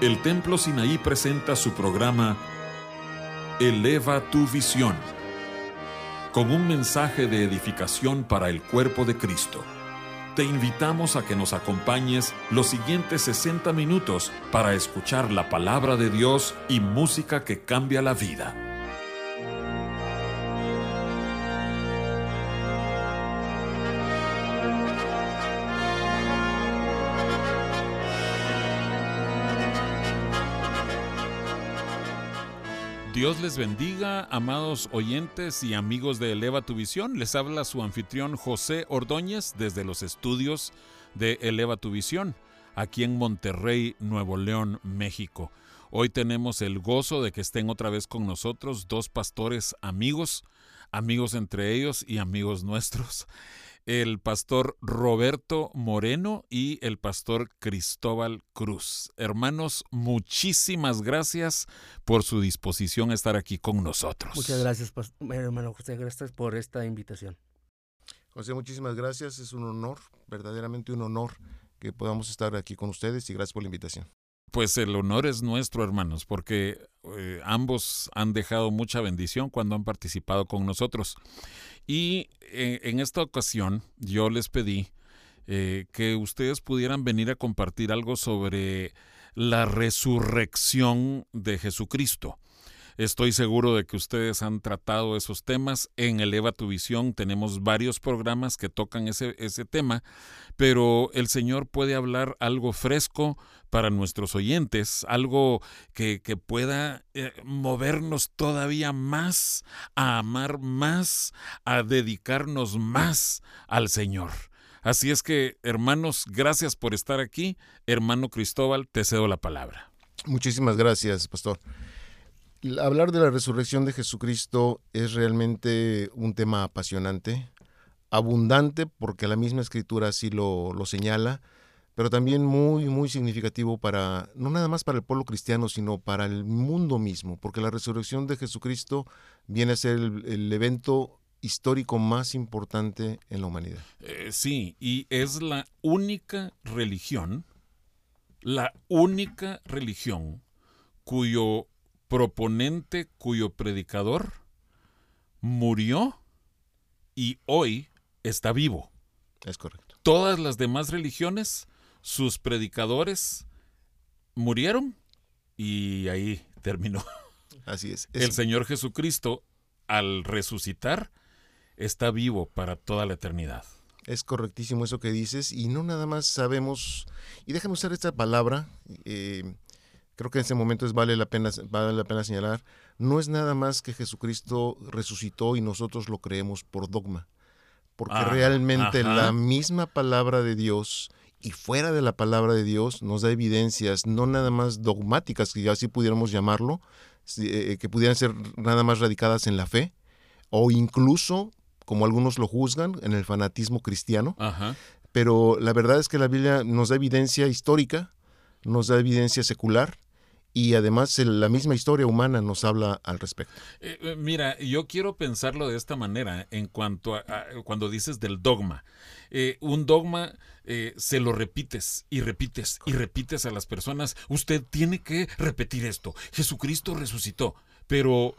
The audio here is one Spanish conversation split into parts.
El Templo Sinaí presenta su programa Eleva tu visión, con un mensaje de edificación para el cuerpo de Cristo. Te invitamos a que nos acompañes los siguientes 60 minutos para escuchar la palabra de Dios y música que cambia la vida. Dios les bendiga, amados oyentes y amigos de Eleva tu Visión. Les habla su anfitrión José Ordóñez desde los estudios de Eleva tu Visión, aquí en Monterrey, Nuevo León, México. Hoy tenemos el gozo de que estén otra vez con nosotros dos pastores amigos, amigos entre ellos y amigos nuestros el pastor Roberto Moreno y el pastor Cristóbal Cruz. Hermanos, muchísimas gracias por su disposición a estar aquí con nosotros. Muchas gracias, hermano José, gracias por esta invitación. José, muchísimas gracias, es un honor, verdaderamente un honor que podamos estar aquí con ustedes y gracias por la invitación. Pues el honor es nuestro, hermanos, porque eh, ambos han dejado mucha bendición cuando han participado con nosotros. Y eh, en esta ocasión yo les pedí eh, que ustedes pudieran venir a compartir algo sobre la resurrección de Jesucristo. Estoy seguro de que ustedes han tratado esos temas. En Eleva tu Visión tenemos varios programas que tocan ese, ese tema, pero el Señor puede hablar algo fresco para nuestros oyentes, algo que, pueda eh, movernos todavía más a amar más, a dedicarnos más al Señor. Así es que, hermanos, gracias por estar aquí. Hermano Cristóbal, te cedo la palabra. Muchísimas gracias, pastor hablar de la resurrección de Jesucristo es realmente un tema apasionante, abundante, porque la misma escritura así lo, señala, pero también muy, muy significativo para, no nada más para el pueblo cristiano, sino para el mundo mismo, porque la resurrección de Jesucristo viene a ser el, evento histórico más importante en la humanidad. Eh, sí, y es la única religión, la única religión cuyo proponente cuyo predicador murió y hoy está vivo. Es correcto. Todas las demás religiones, sus predicadores murieron y ahí terminó. Así es. El Señor Jesucristo, al resucitar, está vivo para toda la eternidad. Es correctísimo eso que dices y no nada más sabemos, y déjame usar esta palabra, eh, creo que en ese momento es, vale, la pena, vale la pena señalar, no es nada más que Jesucristo resucitó y nosotros lo creemos por dogma, porque ah, realmente la misma palabra de Dios y fuera de la palabra de Dios nos da evidencias, no nada más dogmáticas, que así pudiéramos llamarlo, eh, eh, que pudieran ser nada más radicadas en la fe, o incluso, como algunos lo juzgan, en el fanatismo cristiano. Pero la verdad es que la Biblia nos da evidencia histórica, nos da evidencia secular y además la misma historia humana nos habla al respecto. Eh, eh, mira, yo quiero pensarlo de esta manera en cuanto a, cuando dices del dogma. Eh, un dogma se lo repites y repites y repites a las personas. Usted tiene que repetir esto. Jesucristo resucitó, pero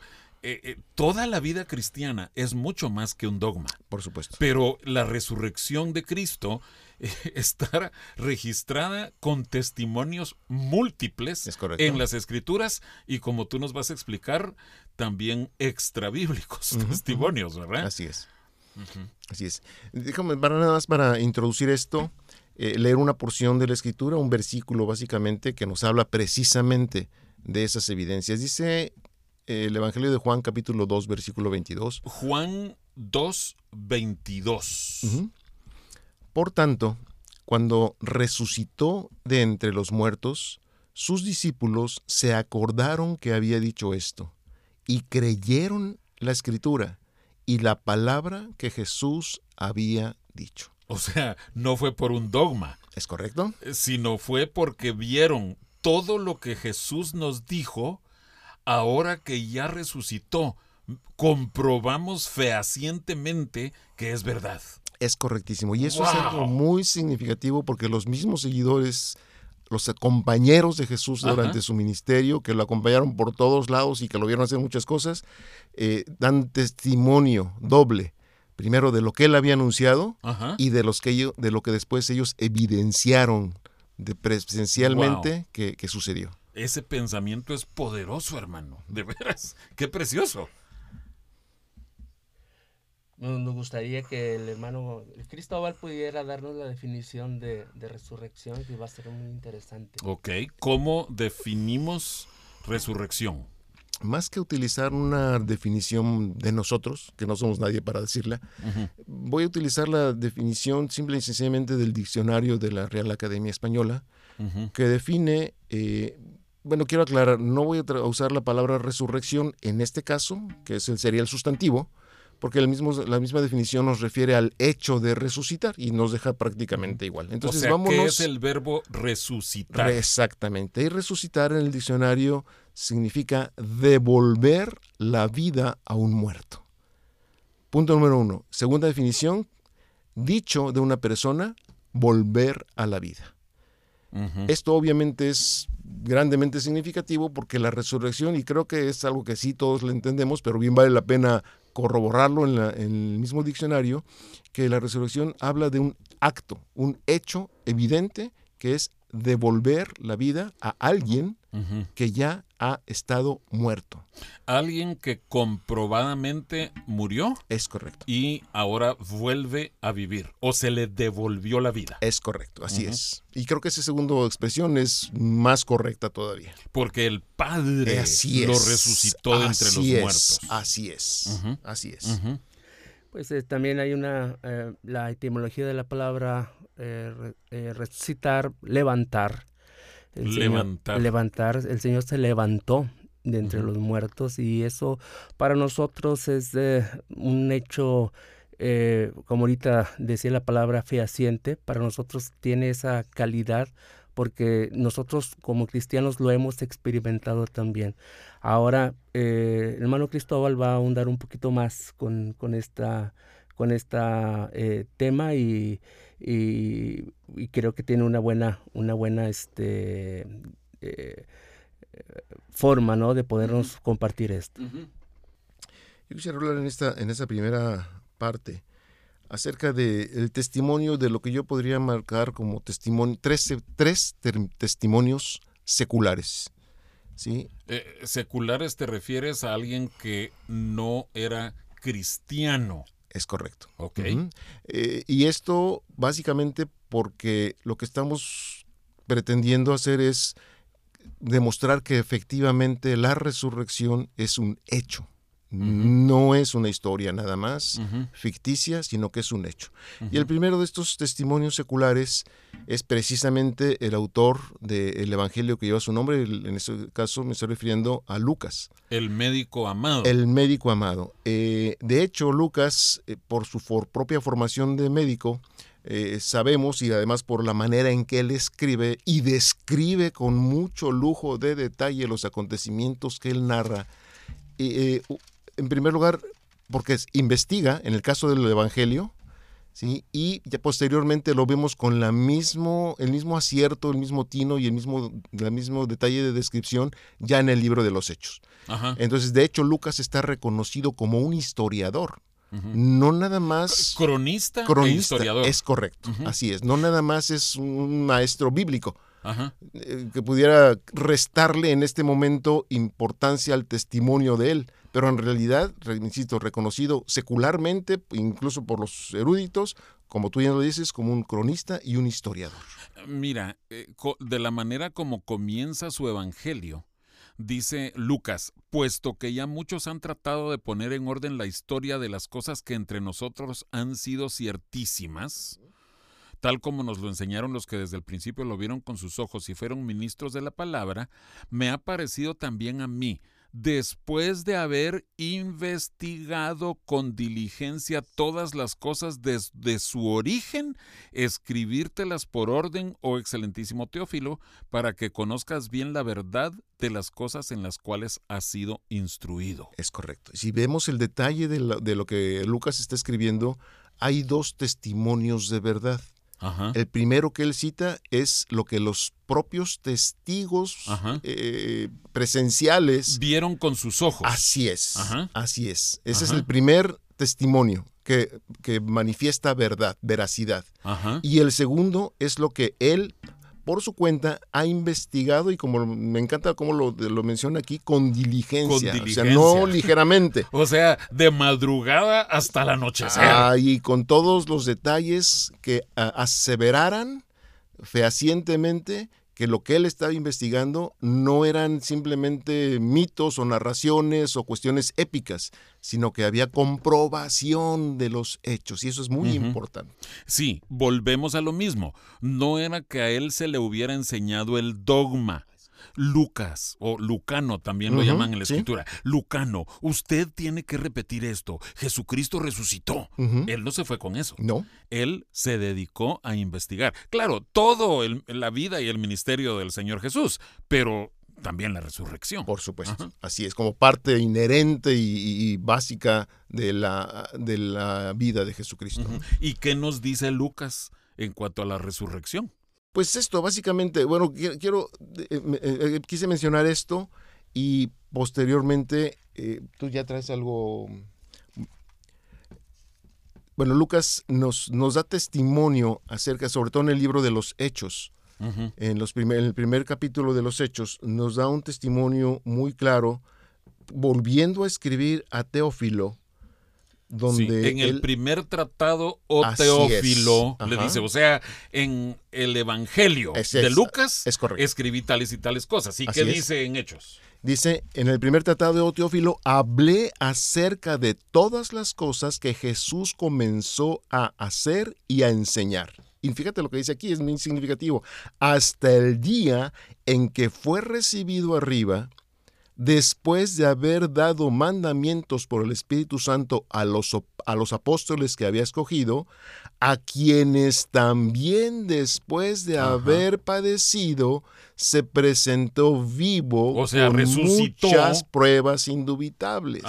toda la vida cristiana es mucho más que un dogma. Por supuesto. Pero la resurrección de Cristo estar registrada con testimonios múltiples en las escrituras y como tú nos vas a explicar, también extrabíblicos testimonios, ¿verdad? Así es. Así es. Déjame, para nada más para introducir esto, eh, leer una porción de la escritura, un versículo básicamente que nos habla precisamente de esas evidencias. Dice eh, el Evangelio de Juan capítulo 2, versículo 22. Juan 2, 22. Por tanto, cuando resucitó de entre los muertos, sus discípulos se acordaron que había dicho esto y creyeron la escritura y la palabra que Jesús había dicho. O sea, no fue por un dogma. ¿Es correcto? Eh, sino fue porque vieron todo lo que Jesús nos dijo, ahora que ya resucitó, comprobamos fehacientemente que es verdad. Es correctísimo. Y eso es algo muy significativo porque los mismos seguidores los compañeros de Jesús Ajá. durante su ministerio, que lo acompañaron por todos lados y que lo vieron hacer muchas cosas, eh, dan testimonio doble, primero de lo que él había anunciado Ajá. y de, los que de lo que después ellos evidenciaron de presencialmente que, que sucedió. Ese pensamiento es poderoso, hermano. De veras. Qué precioso. Nos nos gustaría que el hermano Cristóbal pudiera darnos la definición de, de resurrección, que va a ser muy interesante. Ok. ¿Cómo definimos resurrección? Más que utilizar una definición de nosotros, que no somos nadie para decirla, voy a utilizar la definición simple y sencillamente del diccionario de la Real Academia Española, que define, eh, bueno, quiero aclarar, no voy a usar la palabra resurrección en este caso, que es el, sería el sustantivo, porque el mismo, la misma definición nos refiere al hecho de resucitar y nos deja prácticamente igual. Entonces o sea, vámonos. ¿qué es el verbo resucitar? Re- Exactamente. Y resucitar en el diccionario significa devolver la vida a un muerto. Punto número uno. Segunda definición, dicho de una persona, volver a la vida. Esto obviamente es grandemente significativo porque la resurrección, y creo que es algo que sí todos lo entendemos, pero bien vale la pena corroborarlo en, la- en el mismo diccionario, que la resurrección habla de un acto, un hecho evidente que es devolver la vida a alguien que ya ha estado muerto. Alguien que comprobadamente murió Es correcto. y ahora vuelve a vivir o se le devolvió la vida. Es correcto, así es. Y creo que esa segunda expresión es más correcta todavía. Porque el Padre Así lo es. resucitó de entre los es, muertos. Así es. Así es. Pues eh, también hay una, eh, la etimología de la palabra eh, eh, resucitar, levantar. El Señor- Levantar. levantar. El Señor se levantó de entre los muertos y eso para nosotros es eh, un hecho, eh, como ahorita decía la palabra fehaciente, para nosotros tiene esa calidad porque nosotros como cristianos lo hemos experimentado también. Ahora, eh, el hermano Cristóbal va a ahondar un poquito más con, con esta, con esta eh, tema y, y- y creo que tiene una buena, una buena este, eh, eh, forma ¿no? de podernos compartir esto. Ujú. Yo quisiera hablar en esta, en esa primera parte acerca del testimonio de lo que yo podría marcar como testimonio, tres, tres ter- testimonios seculares. ¿sí? Eh, seculares te refieres a alguien que no era cristiano. Es correcto. Ok. Eh, y esto básicamente porque lo que estamos pretendiendo hacer es demostrar que efectivamente la resurrección es un hecho. No es una historia nada más ficticia, sino que es un hecho. Y el primero de estos testimonios seculares es precisamente el autor del Evangelio que lleva su nombre, en este caso me estoy refiriendo a Lucas, El médico amado. el médico amado. Eh, de hecho, Lucas, eh, por su for- propia formación de médico, eh, sabemos y además por la manera en que él escribe y describe con mucho lujo de detalle los acontecimientos que él narra, eh, eh, en primer lugar, porque es- investiga, en el caso del Evangelio, ¿sí? y ya posteriormente lo vemos con la mismo, el mismo acierto, el mismo tino y el mismo, el mismo detalle de descripción ya en el libro de los Hechos. Ajá. Entonces, de hecho, Lucas está reconocido como un historiador, no nada más Cronista, e cronista. historiador. Es correcto, así es. No nada más es un maestro bíblico Ajá. eh, que pudiera restarle en este momento importancia al testimonio de él, pero en realidad, re- insisto, reconocido secularmente, incluso por los eruditos, como tú ya lo dices, como un cronista y un historiador. Mira, eh, de la manera como comienza su evangelio, dice Lucas, puesto que ya muchos han tratado de poner en orden la historia de las cosas que entre nosotros han sido ciertísimas, tal como nos lo enseñaron los que desde el principio lo vieron con sus ojos y fueron ministros de la palabra, me ha parecido también a mí, después de haber investigado con diligencia todas las cosas desde su origen, escribírtelas por orden, oh excelentísimo Teófilo, para que conozcas bien la verdad de las cosas en las cuales has sido instruido. Es correcto. Si vemos el detalle de lo, de lo que Lucas está escribiendo, hay dos testimonios de verdad. El primero que él cita es lo que los propios testigos eh, presenciales vieron con sus ojos. Así es, así es. Ese es el primer testimonio que, que manifiesta verdad, veracidad. Y el segundo es lo que él por su cuenta ha investigado y como me encanta cómo lo, menciona aquí, con diligencia, O sea, no ligeramente. o sea, de madrugada hasta la noche. Ah, y con todos los detalles que aseveraran fehacientemente que lo que él estaba investigando no eran simplemente mitos o narraciones o cuestiones épicas, sino que había comprobación de los hechos y eso es muy importante. Sí, volvemos a lo mismo. No era que a él se le hubiera enseñado el dogma, Lucas, o Lucano también lo llaman en la escritura. Lucano, usted tiene que repetir esto. Jesucristo resucitó. Él no se fue con eso. No. Él se dedicó a investigar. Claro, todo la vida y el ministerio del Señor Jesús, pero también la resurrección. Por supuesto. Así es, como parte inherente y, básica de la, de la vida de Jesucristo. ¿Y qué nos dice Lucas en cuanto a la resurrección? Pues esto, básicamente, bueno, quiero, eh, eh, eh, quise mencionar esto y posteriormente, tú ya traes algo... Bueno, Lucas nos, nos da testimonio acerca, sobre todo en el libro de los Hechos, en, los en el primer capítulo de los Hechos, nos da un testimonio muy claro, volviendo a escribir a Teófilo, en el primer tratado o Teófilo le dice, o sea, en el Evangelio de Lucas escribí tales y tales cosas. ¿Y qué dice en Hechos? Dice, en el primer tratado de Teófilo hablé acerca de todas las cosas que Jesús comenzó a hacer y a enseñar. Y fíjate lo que dice aquí, es muy significativo. Hasta el día en que fue recibido arriba después de haber dado mandamientos por el Espíritu Santo a los, a los apóstoles que había escogido, a quienes también después de haber padecido se presentó vivo o sea, con muchas pruebas indubitables.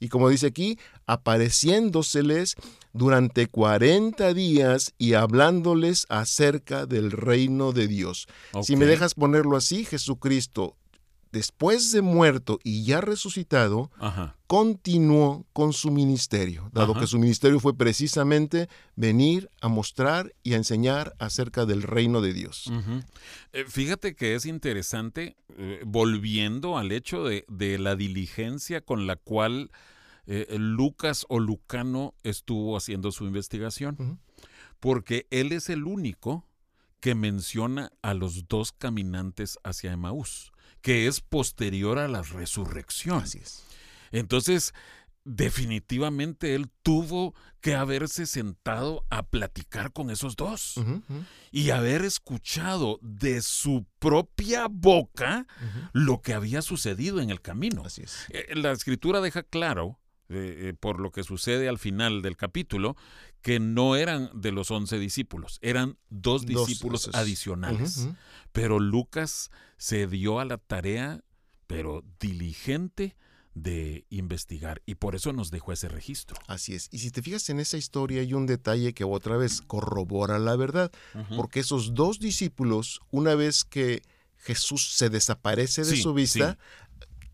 Y como dice aquí, apareciéndoseles durante 40 días y hablándoles acerca del reino de Dios. Si me dejas ponerlo así, Jesucristo después de muerto y ya resucitado, continuó con su ministerio, dado que su ministerio fue precisamente venir a mostrar y a enseñar acerca del reino de Dios. Eh, fíjate que es interesante, eh, volviendo al hecho de, la diligencia con la cual eh, Lucas o Lucano estuvo haciendo su investigación, porque él es el único que menciona a los dos caminantes hacia Emaús que es posterior a la resurrección. Así es. Entonces, definitivamente él tuvo que haberse sentado a platicar con esos dos y haber escuchado de su propia boca lo que había sucedido en el camino. Así es. Eh, la escritura deja claro, eh, eh, por lo que sucede al final del capítulo, que no eran de los once discípulos, eran dos discípulos adicionales. Pero Lucas se dio a la tarea, pero diligente, de investigar y por eso nos dejó ese registro. Así es. Y si te fijas en esa historia hay un detalle que otra vez corrobora la verdad, porque esos dos discípulos, una vez que Jesús se desaparece de su vista,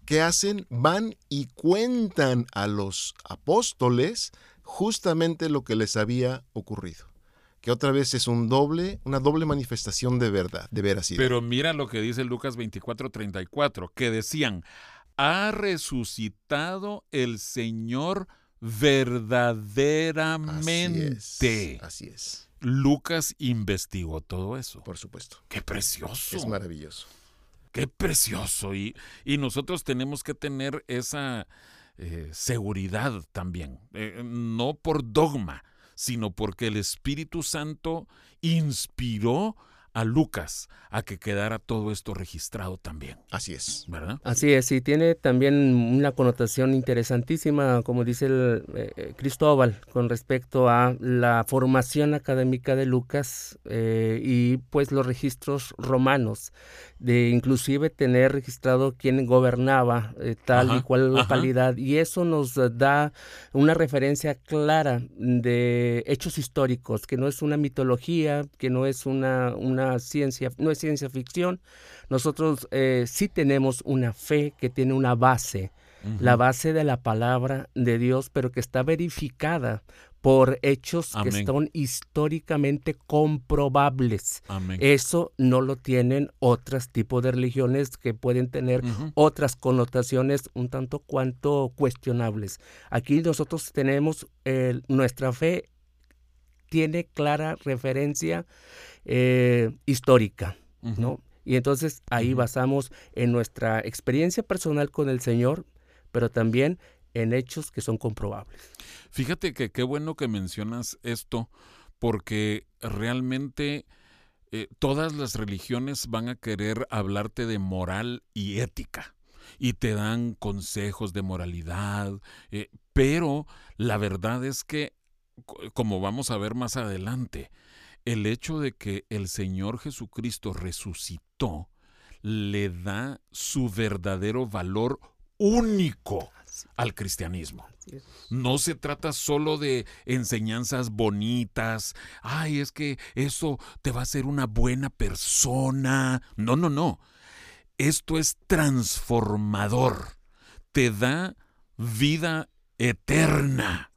¿qué hacen? Van y cuentan a los apóstoles justamente lo que les había ocurrido que otra vez es un doble, una doble manifestación de verdad, de veracidad. Pero mira lo que dice Lucas 24:34, que decían, ha resucitado el Señor verdaderamente. Así es. Lucas investigó todo eso. Por supuesto. Qué precioso. Es maravilloso. Qué precioso. Y, y nosotros tenemos que tener esa eh, seguridad también, eh, no por dogma, sino porque el Espíritu Santo inspiró a Lucas a que quedara todo esto registrado también. Así es. ¿Verdad? Así es, y tiene también una connotación interesantísima, como dice el eh, eh, Cristóbal, con respecto a la formación académica de Lucas eh, y pues los registros romanos, de inclusive tener registrado quién gobernaba tal y cual localidad, y eso nos da una referencia clara de hechos históricos, que no es una mitología, que no es una, una ciencia, no es ciencia ficción. Nosotros eh, sí tenemos una fe que tiene una base, la base de la palabra de Dios, pero que está verificada por hechos que son históricamente comprobables. Eso no lo tienen otros tipos de religiones que pueden tener otras connotaciones un tanto cuanto cuestionables. Aquí nosotros tenemos nuestra fe tiene clara referencia eh, histórica, ¿no? Y entonces ahí basamos en nuestra experiencia personal con el Señor, pero también en hechos que son comprobables. Fíjate que qué bueno que mencionas esto, porque realmente eh, todas las religiones van a querer hablarte de moral y ética y te dan consejos de moralidad, eh, pero la verdad es que, como vamos a ver más adelante, el hecho de que el Señor Jesucristo resucitó le da su verdadero valor único al cristianismo. No se trata solo de enseñanzas bonitas, ay, es que eso te va a hacer una buena persona. No, no, no. Esto es transformador. Te da vida eterna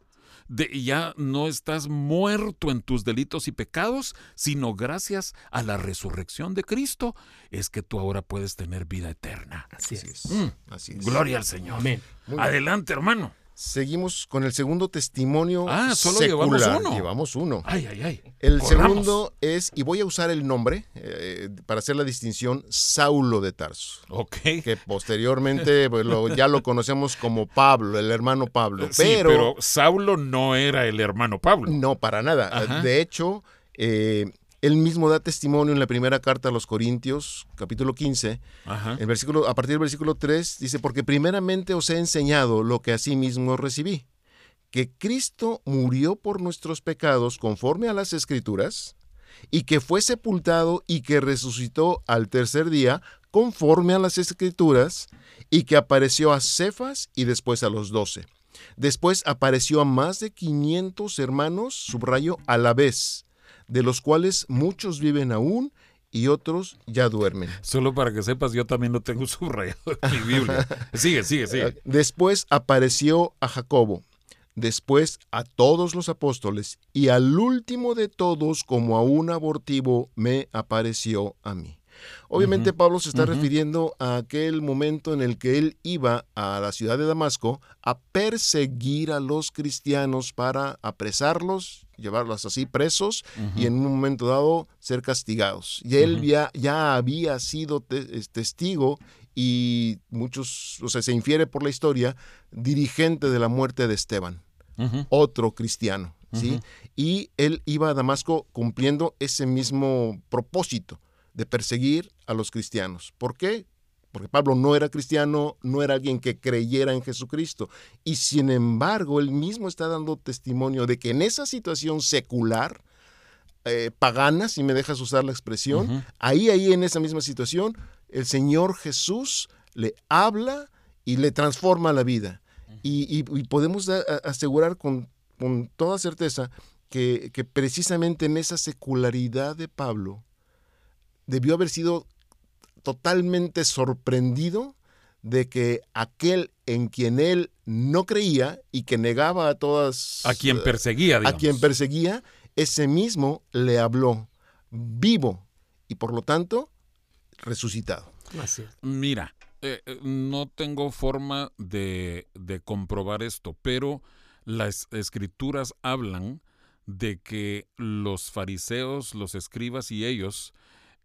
ya no estás muerto en tus delitos y pecados, sino gracias a la resurrección de Cristo es que tú ahora puedes tener vida eterna. Así es. Mm. Así es. Gloria al Señor. Amén. Adelante, hermano. Seguimos con el segundo testimonio. Ah, solo llevamos uno. Llevamos uno. Ay, ay, ay. El segundo es, y voy a usar el nombre eh, para hacer la distinción, Saulo de Tarso. Ok. Que posteriormente pues, ya lo conocemos como Pablo, el hermano Pablo. Sí, pero, Saulo no era el hermano Pablo. No, para nada. De hecho, eh, él mismo da testimonio en la primera carta a los Corintios, capítulo 15, El versículo, a partir del versículo 3, dice, porque primeramente os he enseñado lo que mismo recibí, que Cristo murió por nuestros pecados conforme a las escrituras, y que fue sepultado y que resucitó al tercer día conforme a las escrituras, y que apareció a Cefas y después a los doce. Después apareció a más de 500 hermanos, subrayo, a la vez de los cuales muchos viven aún y otros ya duermen. Solo para que sepas, yo también lo tengo subrayado en mi Biblia. Sigue, sigue, sigue. Después apareció a Jacobo, después a todos los apóstoles, y al último de todos, como a un abortivo, me apareció a mí. Obviamente Pablo se está refiriendo a aquel momento en el que él iba a la ciudad de Damasco a perseguir a los cristianos para apresarlos, llevarlos así presos y en un momento dado ser castigados. Y él ya, ya, había sido testigo y muchos, o sea, se infiere por la historia, dirigente de la muerte de Esteban, otro cristiano. ¿sí? Y él iba a Damasco cumpliendo ese mismo propósito de perseguir a los cristianos. ¿Por qué? Porque Pablo no era cristiano, no era alguien que creyera en Jesucristo. Y sin embargo, él mismo está dando testimonio de que en esa situación secular, eh, pagana, si me dejas usar la expresión, ahí, ahí en esa misma situación, el Señor Jesús le habla y le transforma la vida. Y, podemos asegurar con, toda certeza que, que precisamente en esa secularidad de Pablo, debió haber sido totalmente sorprendido de que aquel en quien él no creía y que negaba a todas... A quien perseguía, A quien perseguía, ese mismo le habló vivo y por lo tanto resucitado. Mira, eh, eh, no tengo forma de, de comprobar esto, pero las escrituras hablan de que los fariseos, los escribas y ellos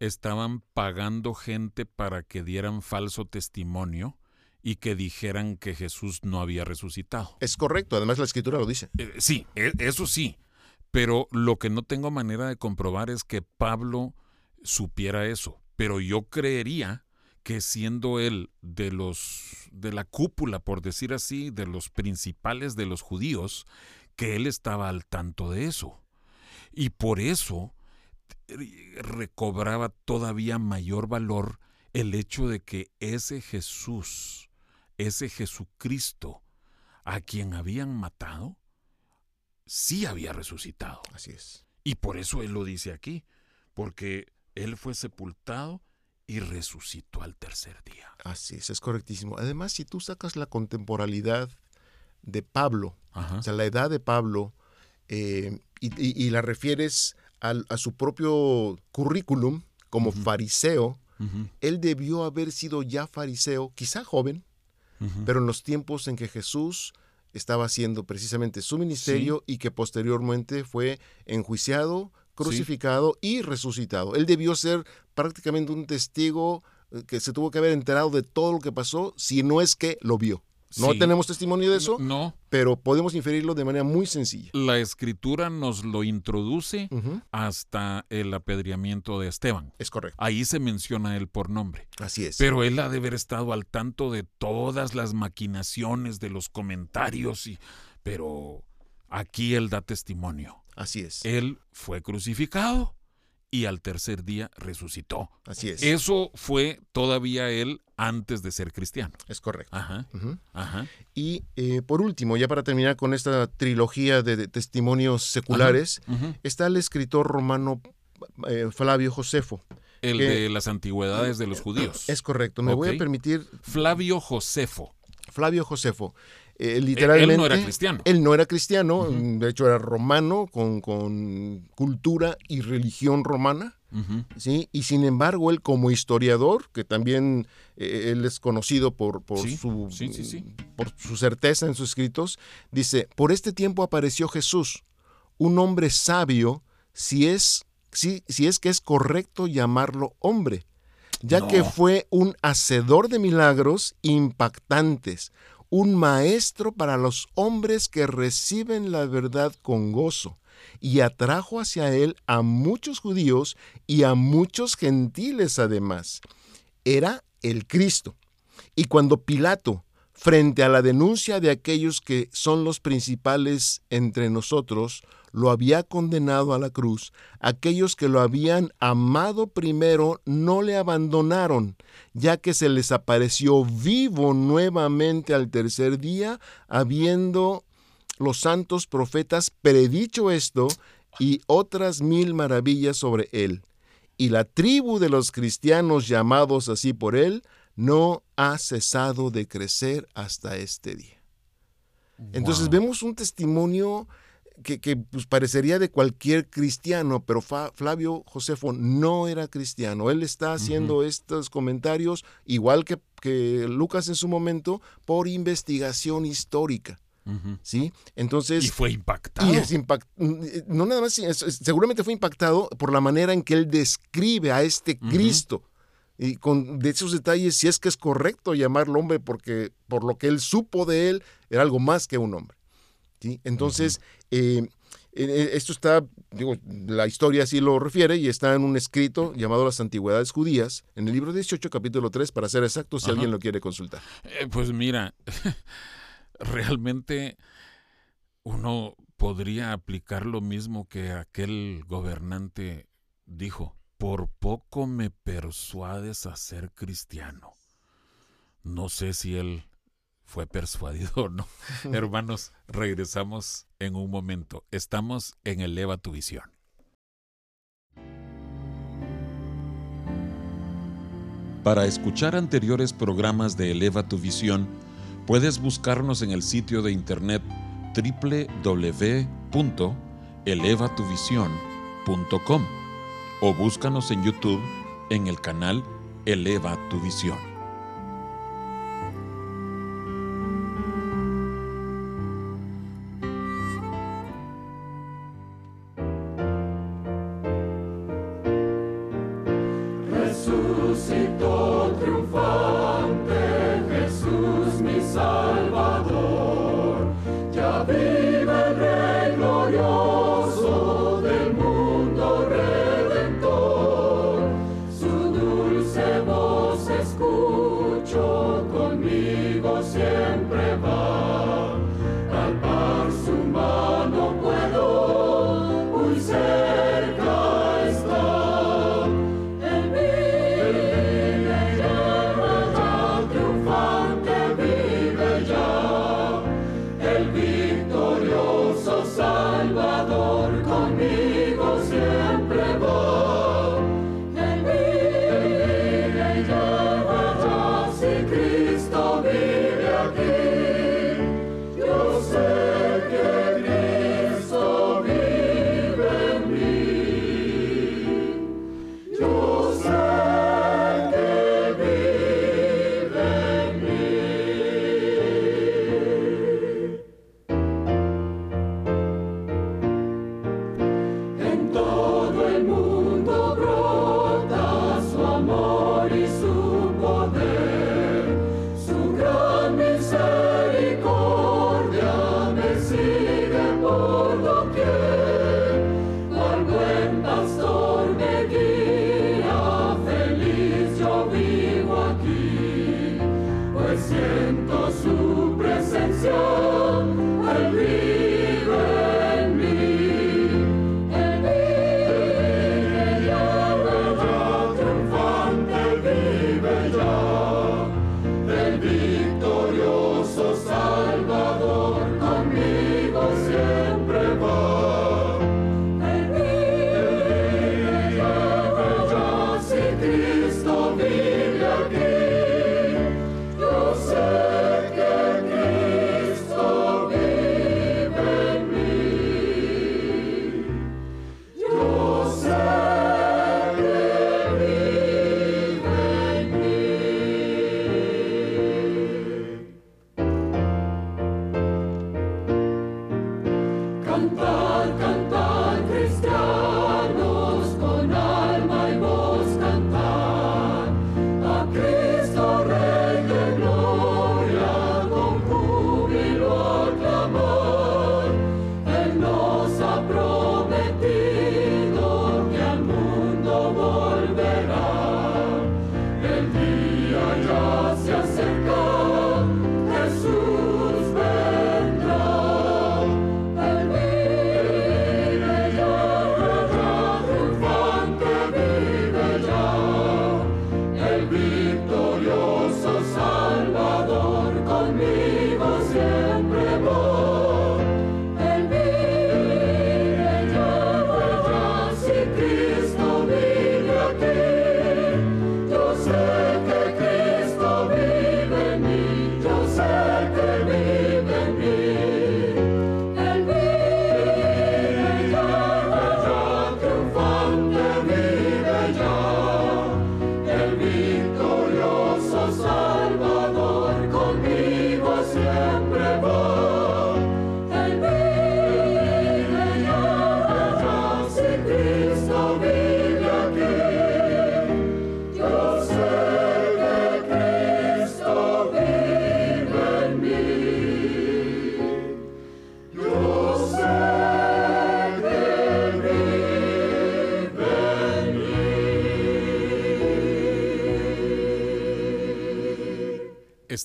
estaban pagando gente para que dieran falso testimonio y que dijeran que Jesús no había resucitado. Es correcto, además la escritura lo dice. Eh, sí, e, eso sí, pero lo que no tengo manera de comprobar es que Pablo supiera eso. Pero yo creería que siendo él de los de la cúpula, por decir así, de los principales de los judíos, que él estaba al tanto de eso. Y por eso recobraba todavía mayor valor el hecho de que ese Jesús, ese Jesucristo, a quien habían matado, sí había resucitado. Así es. Y por eso él lo dice aquí, porque él fue sepultado y resucitó al tercer día. Así es, es correctísimo. Además, si tú sacas la contemporaneidad de Pablo, o sea, la edad de Pablo, eh, y, la refieres a su propio currículum como fariseo, él debió haber sido ya fariseo, quizá joven, pero en los tiempos en que Jesús estaba haciendo precisamente su ministerio y que posteriormente fue enjuiciado, crucificado y resucitado. Él debió ser prácticamente un testigo eh, que se tuvo que haber enterado de todo lo que pasó, si no es que lo vio. No tenemos testimonio de eso, no, pero podemos inferirlo de manera muy sencilla. La escritura nos lo introduce hasta el apedreamiento de Esteban. Es correcto. Ahí se menciona él por nombre. Así es. Pero él ha de haber estado al tanto de todas las maquinaciones, de los comentarios, y, pero aquí él da testimonio. Así es. Él fue crucificado y al tercer día resucitó. Así es. Eso fue todavía él antes de ser cristiano. Es correcto. Ajá. Ajá. Y eh, por último, ya para terminar con esta trilogía de, testimonios seculares, está el escritor romano eh, Flavio Josefo. El de las antigüedades de los judíos. Es correcto. Me voy a permitir. Flavio Josefo. Flavio Josefo. Literalmente, él no era cristiano. Él no era cristiano, de hecho era romano, con, con cultura y religión romana. ¿sí? Y sin embargo, él como historiador, que también eh, él es conocido por, por, su, por su certeza en sus escritos, dice, por este tiempo apareció Jesús, un hombre sabio, si es, si, si es que es correcto llamarlo hombre, ya que fue un hacedor de milagros impactantes, un maestro para los hombres que reciben la verdad con gozo, y atrajo hacia él a muchos judíos y a muchos gentiles además. Era el Cristo. Y cuando Pilato, frente a la denuncia de aquellos que son los principales entre nosotros, lo había condenado a la cruz, aquellos que lo habían amado primero no le abandonaron, ya que se les apareció vivo nuevamente al tercer día, habiendo los santos profetas predicho esto y otras mil maravillas sobre él. Y la tribu de los cristianos llamados así por él no ha cesado de crecer hasta este día. Entonces vemos un testimonio que, pues, parecería de cualquier cristiano, pero Flavio Josefo no era cristiano. Él está haciendo estos comentarios, igual que, que Lucas en su momento, por investigación histórica. ¿Sí? Entonces. Y fue impactado. Y es no nada más, seguramente fue impactado por la manera en que él describe a este Cristo. Y con de esos detalles, si es que es correcto llamarlo hombre, porque por lo que él supo de él, era algo más que un hombre. ¿Sí? Entonces, eh, eh, esto está, digo, la historia así lo refiere y está en un escrito llamado Las Antigüedades Judías, en el libro 18, capítulo 3, para ser exacto, si alguien lo quiere consultar. Eh, pues mira, realmente uno podría aplicar lo mismo que aquel gobernante dijo, por poco me persuades a ser cristiano. No sé si él fue persuadido o no. Hermanos, regresamos en un momento. Estamos en Eleva tu visión. Para escuchar anteriores programas de Eleva tu visión, Puedes buscarnos en el sitio de internet www.elevatuvision.com o búscanos en YouTube en el canal Eleva tu Visión.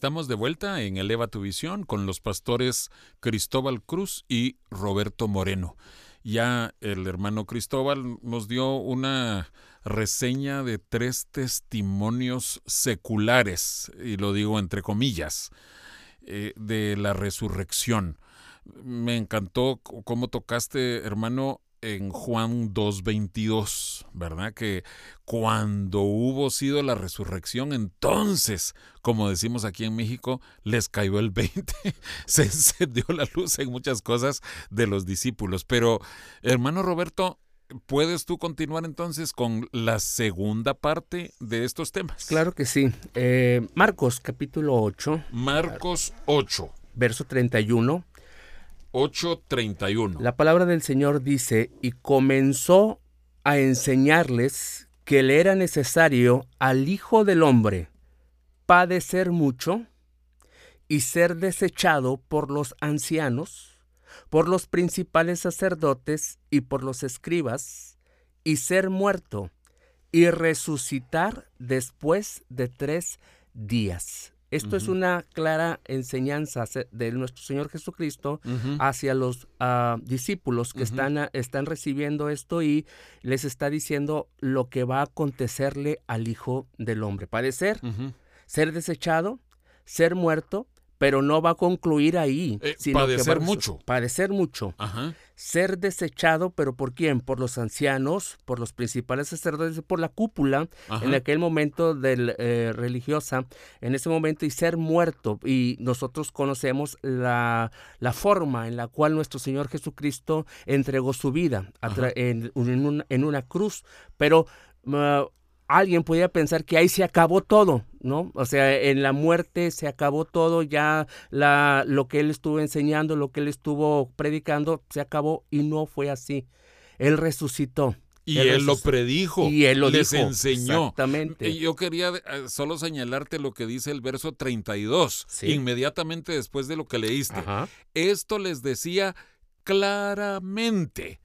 Estamos de vuelta en Eleva tu Visión con los pastores Cristóbal Cruz y Roberto Moreno. Ya el hermano Cristóbal nos dio una reseña de tres testimonios seculares, y lo digo entre comillas, eh, de la resurrección. Me encantó cómo tocaste, hermano, en Juan 2.22, ¿verdad? Que cuando hubo sido la resurrección, entonces, como decimos aquí en México, les cayó el 20, se encendió la luz en muchas cosas de los discípulos. Pero, hermano Roberto, ¿puedes tú continuar entonces con la segunda parte de estos temas? Claro que sí. Eh, Marcos capítulo 8. Marcos 8. Verso 31 8:31. La palabra del Señor dice, y comenzó a enseñarles que le era necesario al Hijo del Hombre padecer mucho y ser desechado por los ancianos, por los principales sacerdotes y por los escribas, y ser muerto y resucitar después de tres días. Esto es una clara enseñanza de nuestro Señor Jesucristo hacia los ah, discípulos que están, están recibiendo esto y les está diciendo lo que va a acontecerle al Hijo del Hombre. Padecer, ser desechado, ser muerto pero no va a concluir ahí. Eh, padecer mucho. Padecer mucho. Ser desechado, pero ¿por quién? Por los ancianos, por los principales sacerdotes, por la cúpula en aquel momento del, eh, religiosa, en ese momento, y ser muerto. Y nosotros conocemos la, la forma en la cual nuestro Señor Jesucristo entregó su vida en, en, una cruz. Pero ah, alguien podía pensar que ahí se acabó todo, ¿no? O sea, en la muerte se acabó todo, ya la, lo que él estuvo enseñando, lo que él estuvo predicando, se acabó y no fue así. Él resucitó. Y él, lo predijo. Y él lo les enseñó. Exactamente. Y yo quería eh, solo señalarte lo que dice el verso 32, inmediatamente después de lo que leíste. Esto les decía claramente.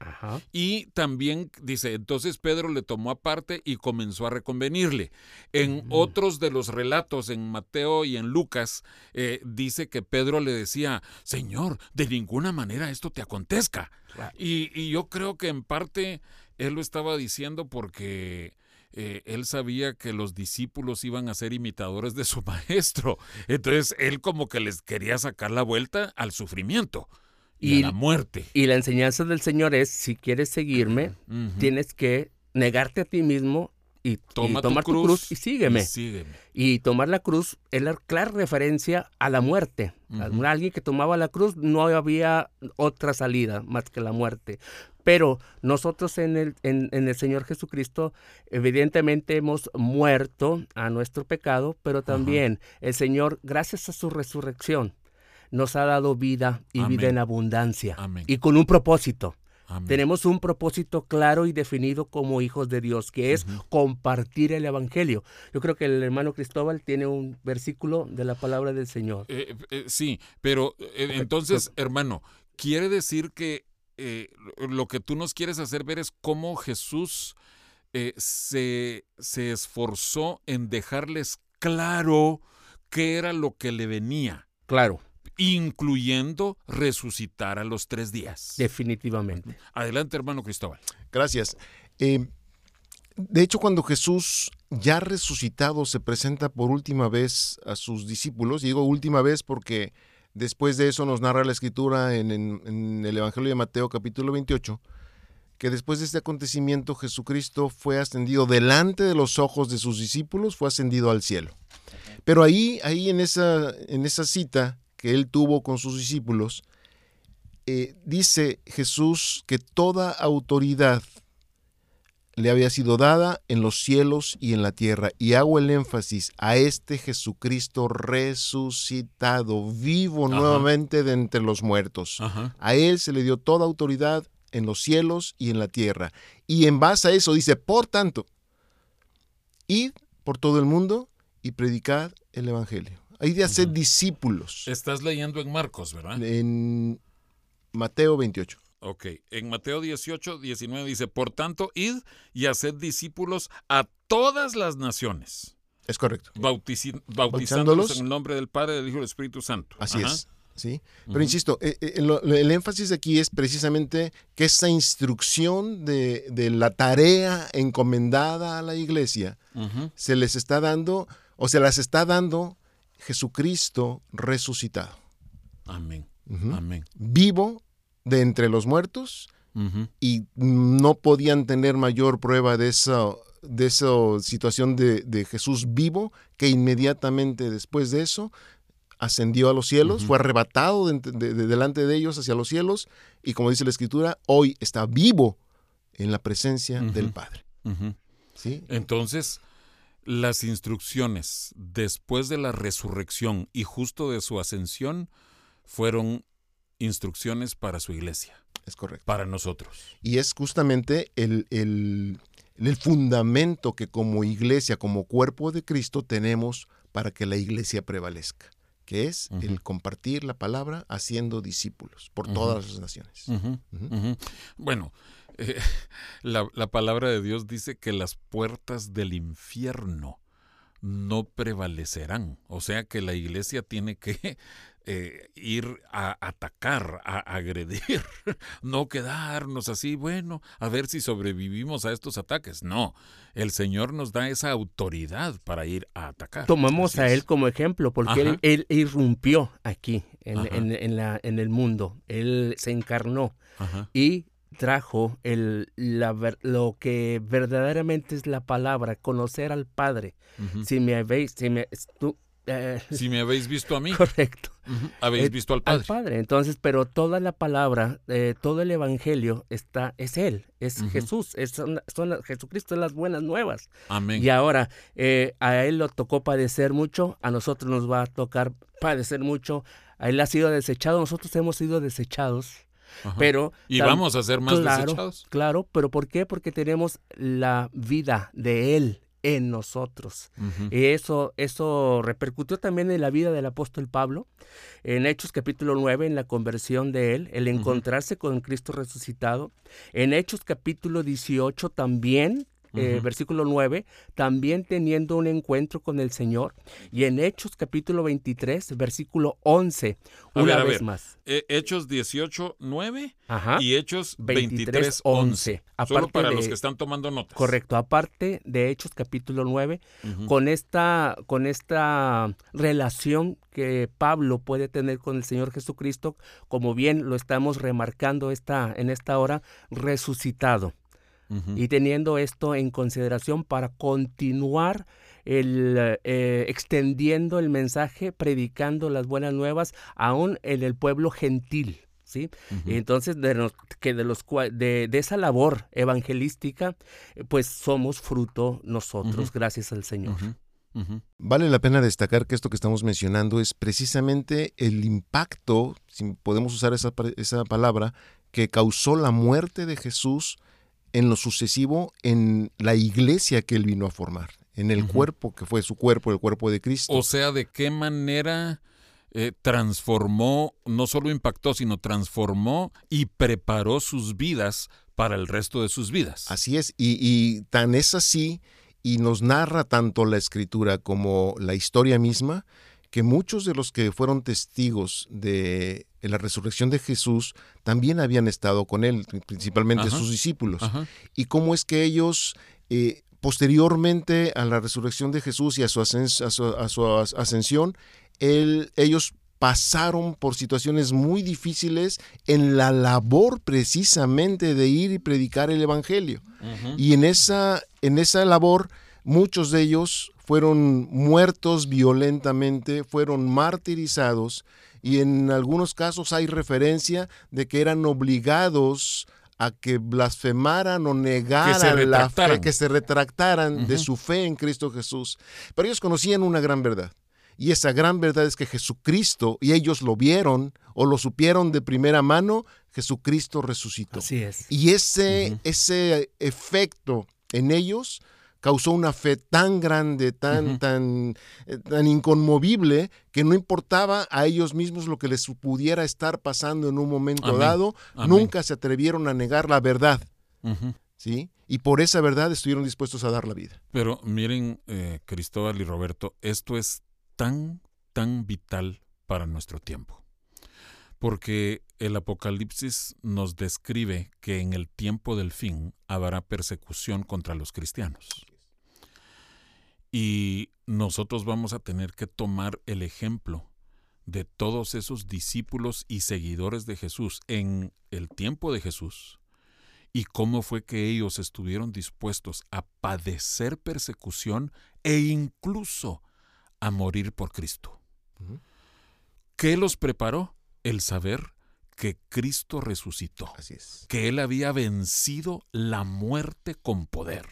Y también dice, entonces Pedro le tomó aparte y comenzó a reconvenirle. En otros de los relatos, en Mateo y en Lucas, eh, dice que Pedro le decía, Señor, de ninguna manera esto te acontezca. Y, yo creo que en parte él lo estaba diciendo porque... Eh, él sabía que los discípulos iban a ser imitadores de su maestro. Entonces él como que les quería sacar la vuelta al sufrimiento y, la muerte. Y la enseñanza del Señor es, si quieres seguirme, tienes que negarte a ti mismo y, tomar tu, cruz, y, sígueme. y tomar la cruz es la clara referencia a la muerte. Alguien que tomaba la cruz no había otra salida más que la muerte. Pero nosotros en el, en, el Señor Jesucristo evidentemente hemos muerto a nuestro pecado, pero también el Señor, gracias a su resurrección, nos ha dado vida y vida en abundancia. Amén. Y con un propósito. Amén. Tenemos un propósito claro y definido como hijos de Dios, que es compartir el Evangelio. Yo creo que el hermano Cristóbal tiene un versículo de la palabra del Señor. Eh, eh, sí, pero eh, entonces, hermano, quiere decir que lo que tú nos quieres hacer ver es cómo Jesús se, se esforzó en dejarles claro qué era lo que le venía, Claro, incluyendo resucitar a los tres días. definitivamente. Adelante, hermano Cristóbal. Gracias. Eh, de hecho, cuando Jesús ya resucitado se presenta por última vez a sus discípulos, y digo última vez porque después de eso nos narra la escritura en, en- en el Evangelio de Mateo capítulo 28, que después de este acontecimiento Jesucristo fue ascendido delante de los ojos de sus discípulos, fue ascendido al cielo. Pero ahí, ahí en esa, en esa cita que él tuvo con sus discípulos, eh, dice Jesús que toda autoridad le había sido dada en los cielos y en la tierra. Y hago el énfasis a este Jesucristo resucitado, vivo Ajá. nuevamente de entre los muertos. Ajá. A él se le dio toda autoridad en los cielos y en la tierra. Y en base a eso dice, por tanto, id por todo el mundo y predicad el Evangelio. Hay de hacer discípulos. Estás leyendo en Marcos, ¿verdad? En Mateo 28. Ok, en Mateo 18, 19 dice, por tanto, id y haced discípulos a todas las naciones, Es correcto. bautici- bautizándolos en el nombre del Padre, del Hijo y del Espíritu Santo. Así Ajá. es. ¿sí? Pero insisto, eh, eh, lo- el énfasis aquí es precisamente que esa instrucción de, de la tarea encomendada a la iglesia se les está dando, o se las está dando Jesucristo resucitado. Amén. Amén. Vivo de entre los muertos y no podían tener mayor prueba de esa, de esa situación de, de Jesús vivo que inmediatamente después de eso ascendió a los cielos, fue arrebatado de, de- de delante de ellos hacia los cielos y como dice la escritura, hoy está vivo en la presencia del Padre. ¿sí? Entonces, las instrucciones después de la resurrección y justo de su ascensión fueron instrucciones para su iglesia, Es correcto. para nosotros. Y es justamente el, el- el fundamento que como iglesia, como cuerpo de Cristo tenemos para que la iglesia prevalezca, que es el compartir la palabra haciendo discípulos por todas las naciones. Bueno, eh, la, la palabra de Dios dice que las puertas del infierno no prevalecerán. O sea que la iglesia tiene que eh, ir a atacar, a agredir, no quedarnos así, bueno, a ver si sobrevivimos a estos ataques. No, el Señor nos da esa autoridad para ir a atacar. Tomamos a él como ejemplo porque él, irrumpió aquí en, en- en la- en el mundo. Él se encarnó Ajá. y trajo el, la lo que verdaderamente es la palabra, conocer al Padre. Si me habéis, si me, tú, eh, Si me habéis visto a mí, correcto, habéis Eh, visto al al Padre. Entonces, pero toda la palabra, eh, todo el Evangelio está, es Él, es. Jesús, es, son, son Jesucristo es las buenas nuevas. Amén. Y ahora, eh, a Él lo tocó padecer mucho, a nosotros nos va a tocar padecer mucho, a Él ha sido desechado, nosotros hemos sido desechados, Ajá. pero... y vamos a ser más claro, desechados. Claro, pero ¿por qué? Porque tenemos la vida de Él en nosotros. Y eso, eso repercutió también en la vida del apóstol Pablo, en Hechos capítulo 9, en la conversión de él, el encontrarse con Cristo resucitado. En Hechos capítulo 18 también, eh, versículo 9, también teniendo un encuentro con el Señor. Y en Hechos capítulo 23, versículo 11, A una ver, vez ver. más. Eh, Hechos 18, 9 Ajá. y Hechos 23, 23, 11. 11. Solo Aparte para de- los que están tomando notas. Correcto, aparte de Hechos capítulo 9, Ujú. con esta, con esta relación que Pablo puede tener con el Señor Jesucristo, como bien lo estamos remarcando esta, en esta hora, resucitado. Y teniendo esto en consideración para continuar el, eh, extendiendo el mensaje, predicando las buenas nuevas, aún en el pueblo gentil. ¿Sí? Y entonces de, los- que de, los, de, de esa labor evangelística, eh, pues somos fruto nosotros, gracias al Señor. Vale la pena destacar que esto que estamos mencionando es precisamente el impacto, si podemos usar esa, esa palabra, que causó la muerte de Jesús en lo sucesivo en la iglesia que él vino a formar, en el cuerpo que fue su cuerpo, el cuerpo de Cristo. O sea, de qué manera eh, transformó, no solo impactó, sino transformó y preparó sus vidas para el resto de sus vidas. Así es, y, tan es así, y nos narra tanto la escritura como la historia misma, que muchos de los que fueron testigos de la resurrección de Jesús también habían estado con él, principalmente sus discípulos. Y cómo es que ellos, eh, posteriormente a la resurrección de Jesús y a su, ascensión, ellos pasaron por situaciones muy difíciles en la labor precisamente de ir y predicar el Evangelio. Y en esa, en esa labor, muchos de ellos fueron muertos violentamente, fueron martirizados y en algunos casos hay referencia de que eran obligados a que blasfemaran o negaran la fe, que se retractaran de su fe en Cristo Jesús. Pero ellos conocían una gran verdad. Y esa gran verdad es que Jesucristo, y ellos lo vieron o lo supieron de primera mano, Jesucristo resucitó. Así es. Y ese, ese efecto en ellos causó una fe tan grande, tan, tan, eh, tan inconmovible, que no importaba a ellos mismos lo que les pudiera estar pasando en un momento dado, nunca se atrevieron a negar la verdad. ¿Sí? Y por esa verdad estuvieron dispuestos a dar la vida. Pero miren, eh, Cristóbal y Roberto, esto es tan, tan vital para nuestro tiempo. Porque el Apocalipsis nos describe que en el tiempo del fin habrá persecución contra los cristianos. Y nosotros vamos a tener que tomar el ejemplo de todos esos discípulos y seguidores de Jesús en el tiempo de Jesús y cómo fue que ellos estuvieron dispuestos a padecer persecución e incluso a morir por Cristo. ¿Qué los preparó? El saber que Cristo resucitó, Así es. que Él había vencido la muerte con poder.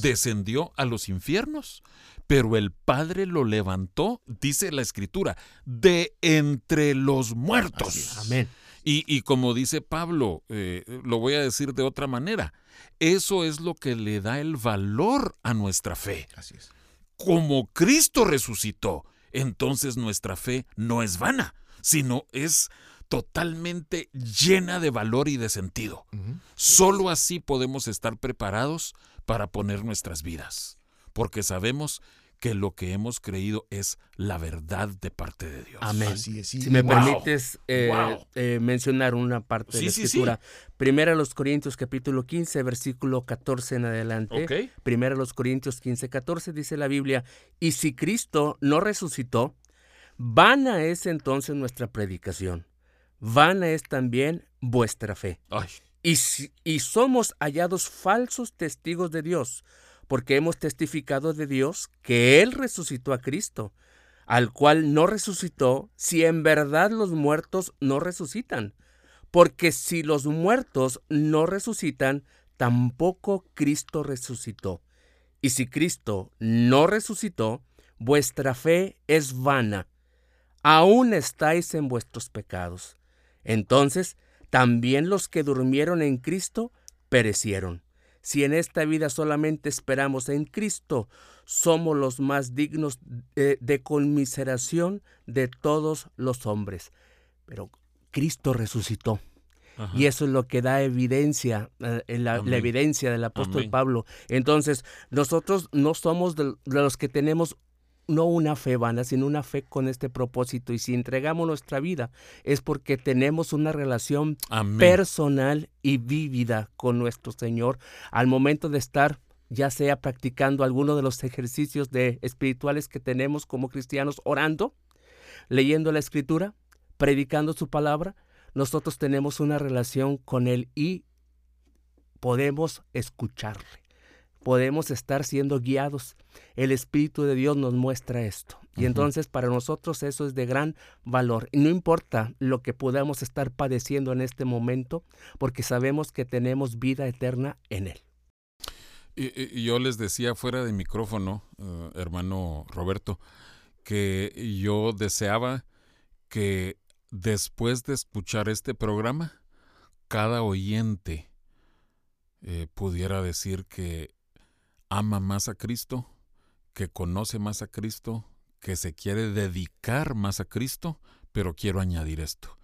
Descendió a los infiernos, pero el Padre lo levantó, dice la Escritura, de entre los muertos. Amén. Y, como dice Pablo, eh, lo voy a decir de otra manera, eso es lo que le da el valor a nuestra fe. Así es. Como Cristo resucitó, entonces nuestra fe no es vana, sino es totalmente llena de valor y de sentido. Solo así podemos estar preparados para poner nuestras vidas, porque sabemos que lo que hemos creído es la verdad de parte de Dios. Amén. Si me permites eh, eh, mencionar una parte de la escritura. Primera los Corintios capítulo 15, versículo 14 en adelante. Primera los Corintios 15, 14 dice la Biblia, y si Cristo no resucitó, vana es entonces nuestra predicación vana es también vuestra fe. Y, y somos hallados falsos testigos de Dios, porque hemos testificado de Dios que Él resucitó a Cristo, al cual no resucitó si en verdad los muertos no resucitan. Porque si los muertos no resucitan, tampoco Cristo resucitó. Y si Cristo no resucitó, vuestra fe es vana. Aún estáis en vuestros pecados. Entonces, también los que durmieron en Cristo perecieron. Si en esta vida solamente esperamos en Cristo, somos los más dignos de, conmiseración de todos los hombres. Pero Cristo resucitó. Y eso es lo que da evidencia, eh, la, evidencia del apóstol Pablo. Entonces, nosotros no somos de los que tenemos no una fe vana, sino una fe con este propósito. Y si entregamos nuestra vida es porque tenemos una relación personal y vívida con nuestro Señor. Al momento de estar ya sea practicando alguno de los ejercicios de espirituales que tenemos como cristianos, orando, leyendo la escritura, predicando su palabra, nosotros tenemos una relación con Él y podemos escucharle podemos estar siendo guiados. El Espíritu de Dios nos muestra esto. Y entonces para nosotros eso es de gran valor. Y no importa lo que podamos estar padeciendo en este momento, porque sabemos que tenemos vida eterna en Él. Y, yo les decía fuera de micrófono, eh, hermano Roberto, que yo deseaba que después de escuchar este programa, cada oyente eh, pudiera decir que ama más a Cristo, que conoce más a Cristo, que se quiere dedicar más a Cristo, pero quiero añadir esto,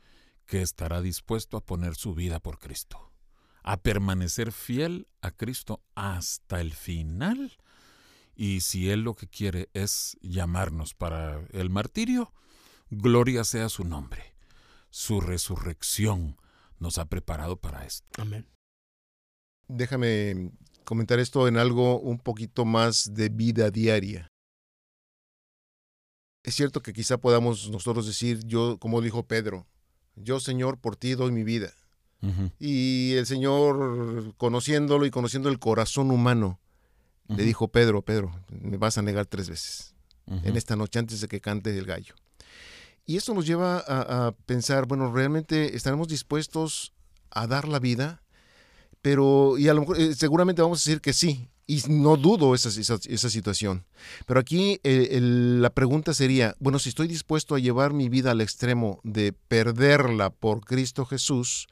que estará dispuesto a poner su vida por Cristo, a permanecer fiel a Cristo hasta el final. Y si Él lo que quiere es llamarnos para el martirio, gloria sea su nombre. Su resurrección nos ha preparado para esto. Amén. Déjame comentar esto en algo un poquito más de vida diaria. Es cierto que quizá podamos nosotros decir, yo, como dijo Pedro, yo Señor, por ti doy mi vida. Y el Señor, conociéndolo y conociendo el corazón humano, le dijo, Pedro, Pedro, me vas a negar tres veces en esta noche antes de que cante el gallo. Y esto nos lleva a, a pensar, bueno, ¿realmente estaremos dispuestos a dar la vida? Pero y a lo mejor eh, seguramente vamos a decir que sí, y no dudo esa, esa, situación. Pero aquí eh, la pregunta sería, bueno, si estoy dispuesto a llevar mi vida al extremo de perderla por Cristo Jesús,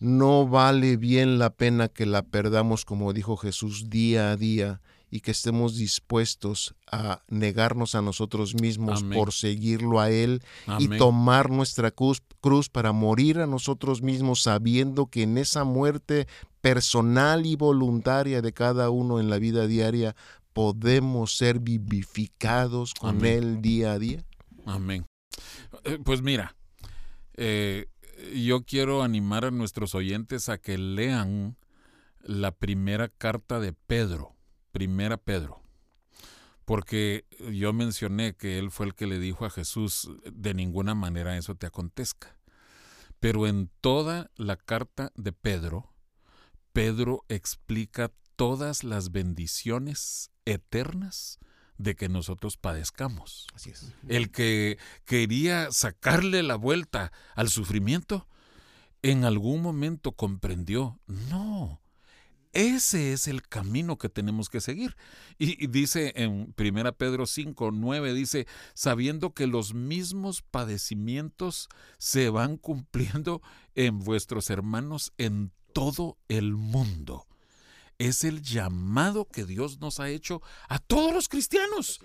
no vale bien la pena que la perdamos, como dijo Jesús, día a día y que estemos dispuestos a negarnos a nosotros mismos por seguirlo a Él y tomar nuestra cruz, cruz para morir a nosotros mismos sabiendo que en esa muerte personal y voluntaria de cada uno en la vida diaria podemos ser vivificados con Él día a día. Amén. Eh, pues mira, eh, yo quiero animar a nuestros oyentes a que lean la primera carta de Pedro Primera Pedro. Porque yo mencioné que él fue el que le dijo a Jesús, de ninguna manera eso te acontezca. Pero en toda la carta de Pedro, Pedro explica todas las bendiciones eternas de que nosotros padezcamos. Así es. El que quería sacarle la vuelta al sufrimiento, en algún momento comprendió, no, ese es el camino que tenemos que seguir. Y, dice en 1 Pedro 5, 9, dice, sabiendo que los mismos padecimientos se van cumpliendo en vuestros hermanos en todo el mundo es el llamado que Dios nos ha hecho a todos los cristianos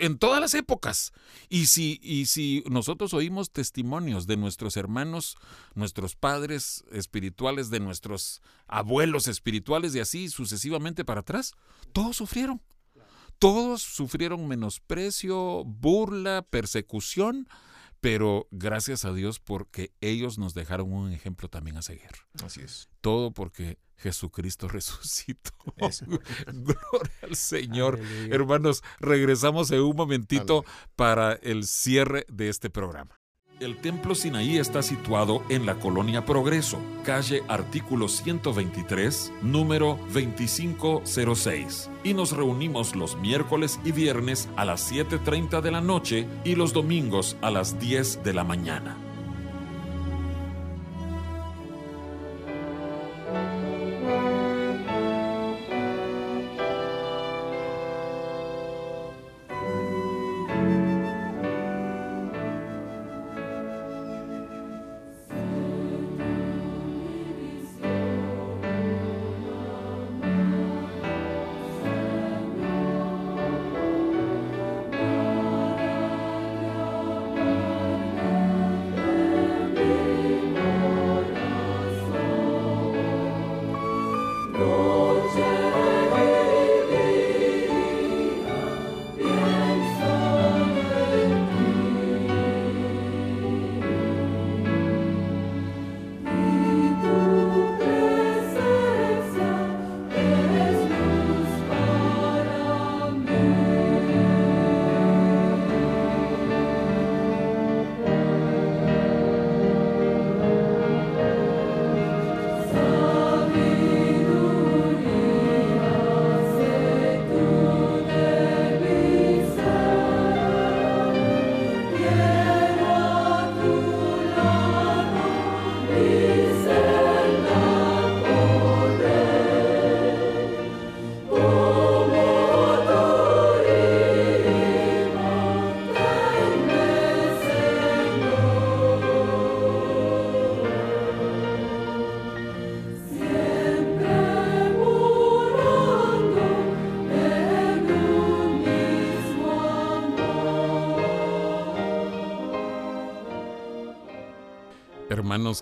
en, todas las épocas. Y si, y si nosotros oímos testimonios de nuestros hermanos, nuestros padres espirituales, de nuestros abuelos espirituales y así sucesivamente para atrás, todos sufrieron. Todos sufrieron menosprecio, burla, persecución, pero gracias a Dios porque ellos nos dejaron un ejemplo también a seguir. Así es. Todo porque Jesucristo resucitó. Gloria al Señor. Hermanos, regresamos en un momentito para el cierre de este programa. El Templo Sinaí está situado en la Colonia Progreso, calle artículo 123, número 2506. Y nos reunimos los miércoles y viernes a las 7.30 de la noche y los domingos a las 10 de la mañana.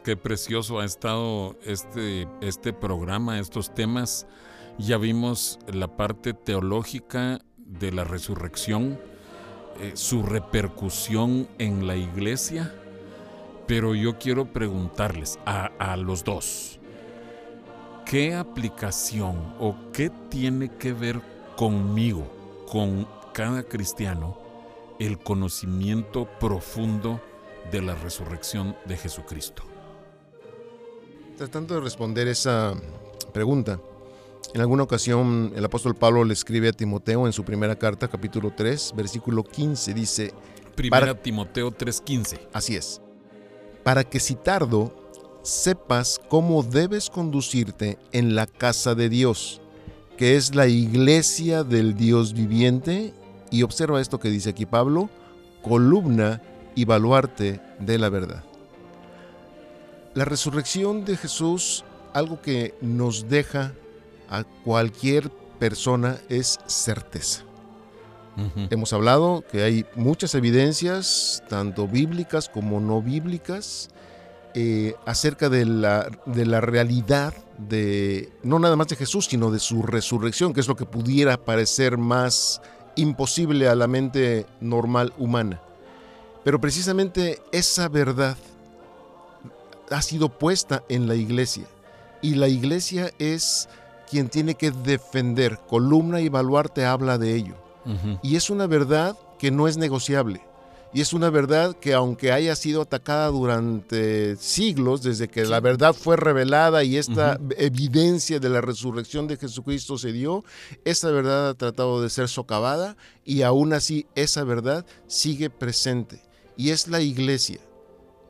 Qué precioso ha estado este, este programa, estos temas. Ya vimos la parte teológica de la resurrección, eh, su repercusión en la iglesia, pero yo quiero preguntarles a, a los dos, ¿qué aplicación o qué tiene que ver conmigo, con cada cristiano, el conocimiento profundo de la resurrección de Jesucristo? Tratando de responder esa pregunta, en alguna ocasión el apóstol Pablo le escribe a Timoteo en su primera carta, capítulo 3, versículo 15, dice... Primera Timoteo 3:15. Así es. Para que si tardo, sepas cómo debes conducirte en la casa de Dios, que es la iglesia del Dios viviente, y observa esto que dice aquí Pablo, columna y baluarte de la verdad. La resurrección de Jesús, algo que nos deja a cualquier persona es certeza. Hemos hablado que hay muchas evidencias, tanto bíblicas como no bíblicas, eh, acerca de la, de la realidad de, no nada más de Jesús, sino de su resurrección, que es lo que pudiera parecer más imposible a la mente normal humana. Pero precisamente esa verdad ha sido puesta en la iglesia. Y la iglesia es quien tiene que defender. Columna y baluarte habla de ello. Y es una verdad que no es negociable. Y es una verdad que aunque haya sido atacada durante siglos, desde que la verdad fue revelada y esta evidencia de la resurrección de Jesucristo se dio, esa verdad ha tratado de ser socavada y aún así esa verdad sigue presente. Y es la iglesia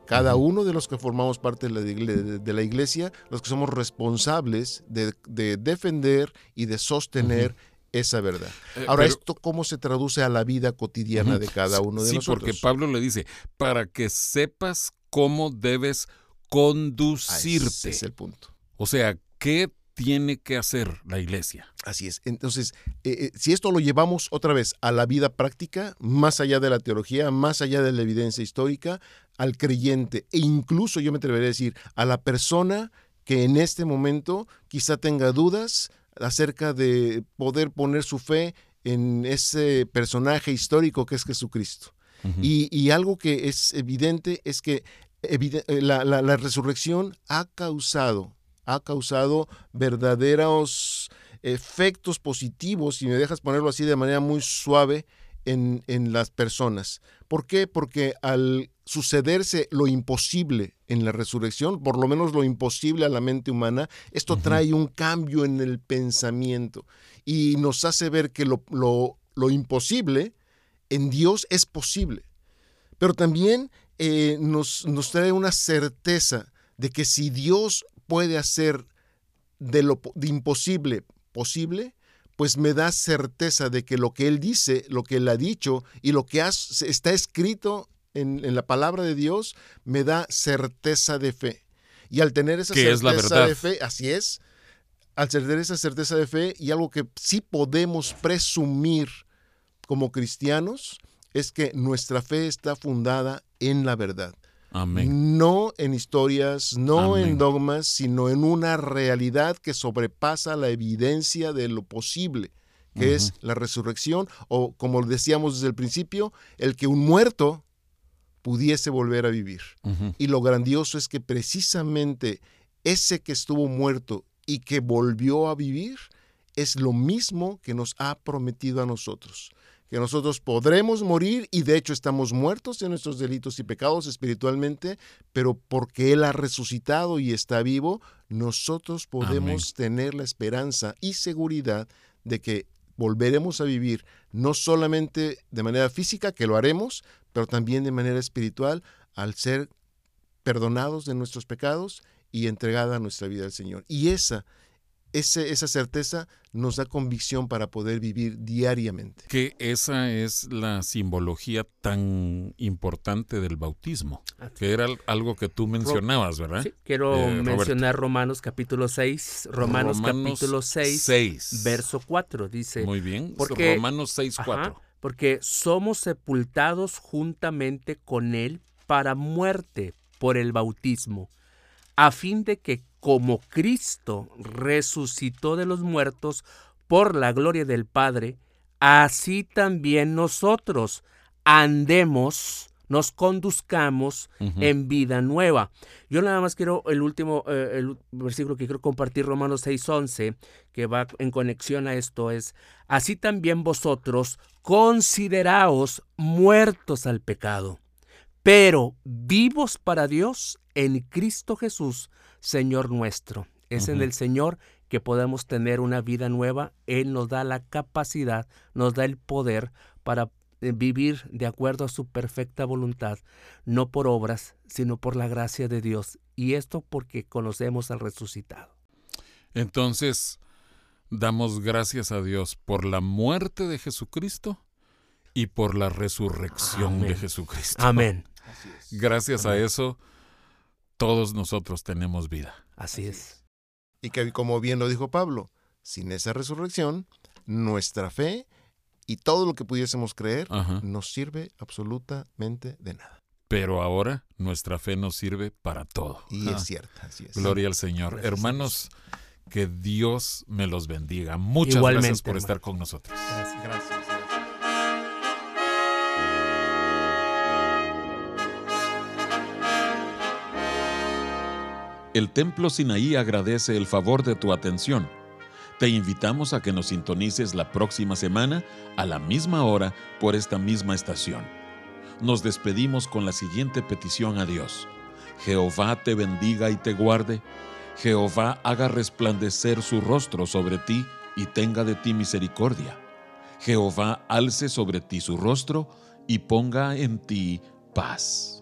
cada uno de los que formamos parte de la, iglesia, los que somos responsables de, defender y de sostener esa verdad. Eh, Ahora, ¿esto cómo se traduce a la vida cotidiana de cada uno de nosotros? Sí, porque Pablo le dice, para que sepas cómo debes conducirte. ese es el punto. O sea, ¿qué tiene que hacer la iglesia. Así es. Entonces, eh, eh, si esto lo llevamos otra vez a la vida práctica, más allá de la teología, más allá de la evidencia histórica, al creyente e incluso yo me atrevería a decir a la persona que en este momento quizá tenga dudas acerca de poder poner su fe en ese personaje histórico que es Jesucristo. y, algo que es evidente es que eh, la resurrección ha causado ha causado verdaderos efectos positivos, si me dejas ponerlo así de manera muy suave, en, las personas. ¿Por qué? Porque al sucederse lo imposible en la resurrección, por lo menos lo imposible a la mente humana, esto trae un cambio en el pensamiento y nos hace ver que lo, lo, imposible en Dios es posible. Pero también eh, nos, nos trae una certeza de que si Dios puede hacer de lo imposible posible, pues me da certeza de que lo que él dice, lo que él ha dicho y lo que está escrito en, la palabra de Dios, me da certeza de fe. Y al tener esa certeza de fe, así es, al tener esa certeza de fe y algo que sí podemos presumir como cristianos, es que nuestra fe está fundada en la verdad. No en historias, no en dogmas, sino en una realidad que sobrepasa la evidencia de lo posible, que es la resurrección, o como decíamos desde el principio, el que un muerto pudiese volver a vivir. Y lo grandioso es que precisamente ese que estuvo muerto y que volvió a vivir es lo mismo que nos ha prometido a nosotros que nosotros podremos morir y de hecho estamos muertos de nuestros delitos y pecados espiritualmente, pero porque Él ha resucitado y está vivo, nosotros podemos tener la esperanza y seguridad de que volveremos a vivir no solamente de manera física, que lo haremos, pero también de manera espiritual al ser perdonados de nuestros pecados y entregada nuestra vida al Señor. Y esa esa certeza nos da convicción para poder vivir diariamente. Que esa es la simbología tan importante del bautismo, que era algo que tú mencionabas, ¿verdad? Sí, quiero eh, mencionar Romanos capítulo 6, Romanos, capítulo 6, verso 4, dice. Muy bien, porque, Romanos 6, 4. porque somos sepultados juntamente con Él para muerte por el bautismo a fin de que como Cristo resucitó de los muertos por la gloria del Padre, así también nosotros andemos, nos conduzcamos en vida nueva. Yo nada más quiero el último eh, el versículo que quiero compartir, Romanos 6:11, que va en conexión a esto, es, así también vosotros consideraos muertos al pecado, pero vivos para Dios en Cristo Jesús, Señor nuestro. Es en el Señor que podemos tener una vida nueva. Él nos da la capacidad, nos da el poder para eh, vivir de acuerdo a su perfecta voluntad, no por obras, sino por la gracia de Dios. Y esto porque conocemos al resucitado. Entonces, damos gracias a Dios por la muerte de Jesucristo y por la resurrección de Jesucristo. Amén. Gracias a eso todos nosotros tenemos vida. Así es. Y que como bien lo dijo Pablo, sin esa resurrección, nuestra fe y todo lo que pudiésemos creer nos sirve absolutamente de nada. Pero ahora nuestra fe nos sirve para todo. Y es cierto, así es. Gloria al Señor. Hermanos, que Dios me los bendiga. Muchas gracias por estar con nosotros. Gracias. gracias. El Templo Sinaí agradece el favor de tu atención. Te invitamos a que nos sintonices la próxima semana a la misma hora por esta misma estación. Nos despedimos con la siguiente petición a Dios. Jehová te bendiga y te guarde. Jehová haga resplandecer su rostro sobre ti y tenga de ti misericordia. Jehová alce sobre ti su rostro y ponga en ti paz.